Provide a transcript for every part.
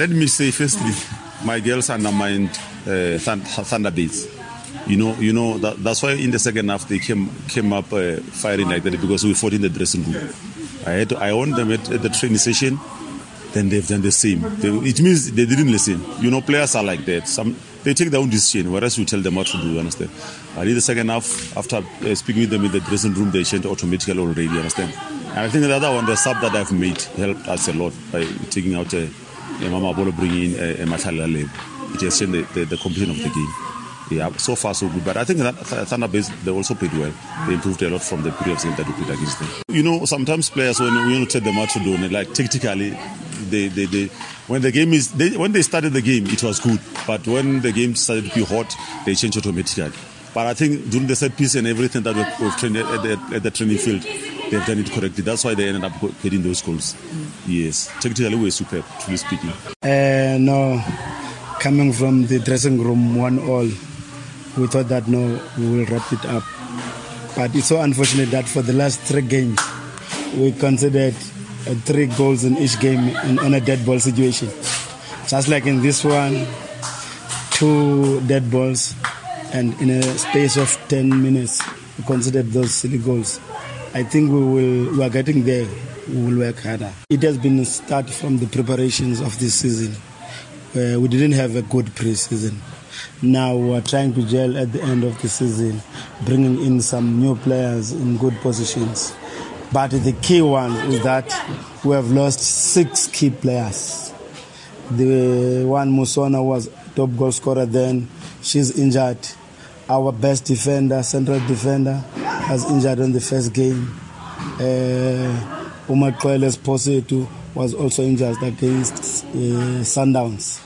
let me say firstly, my girls undermined uh, Thunderbirds. You know, you know that, that's why in the second half they came came up uh, firing like that because we fought in the dressing room. I had to, I owned them at, at the training session. Then they've done the same. They, it means they didn't listen. You know, players are like that. Some they take their own decision, whereas you tell them what to do. You understand? But in the second half, after uh, speaking with them in the dressing room, they changed automatically already. You understand? And I think the other one, the sub that I've made, helped us a lot by taking out a Mamabolo, bringing in eh, eh, a, a Matala Lab. It has changed the, the, the completion of the game. Yeah, so far so good. But I think that Thunderbirds, they also played well. They improved a lot from the previous game that we played against them. You know, sometimes players, when we tell them what to do, like tactically, they, they, they when the game is, they, when they started the game, it was good. But when the game started to be hot, they changed automatically. But I think during the set piece and everything that we've trained at the, at the training field, they've done it correctly. That's why they ended up getting those goals. Yes, technically we're superb, truly speaking. Uh, no, coming from the dressing room, one all, we thought that no, we will wrap it up. But it's so unfortunate that for the last three games, we considered uh, three goals in each game in, a dead ball situation. Just like in this one, two dead balls, and in a space of 10 minutes, we considered those silly goals. I think we will we are getting there. We will work harder. It has been start from the preparations of this season. Uh, we didn't have a good pre-season. Now we are trying to gel at the end of the season, bringing in some new players in good positions. But the key one is that we have lost six key players. The one Musona was top goal scorer then, she's injured. Our best defender, central defender, has injured in the first game. Uh, Umar Koeles Posetu was also injured against uh, Sundowns.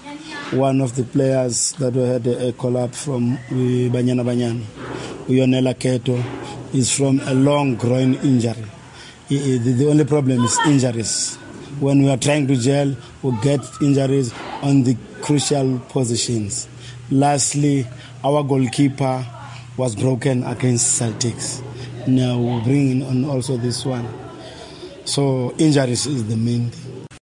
One of the players that we had a, a collapse from uh, Banyana Banyana, Uyonela Keto, is from a long groin injury. The, the only problem is injuries. When we are trying to gel, we get injuries on the crucial positions. Lastly, our goalkeeper was broken against Celtics. Now bringing on also this one. So injuries is the main thing.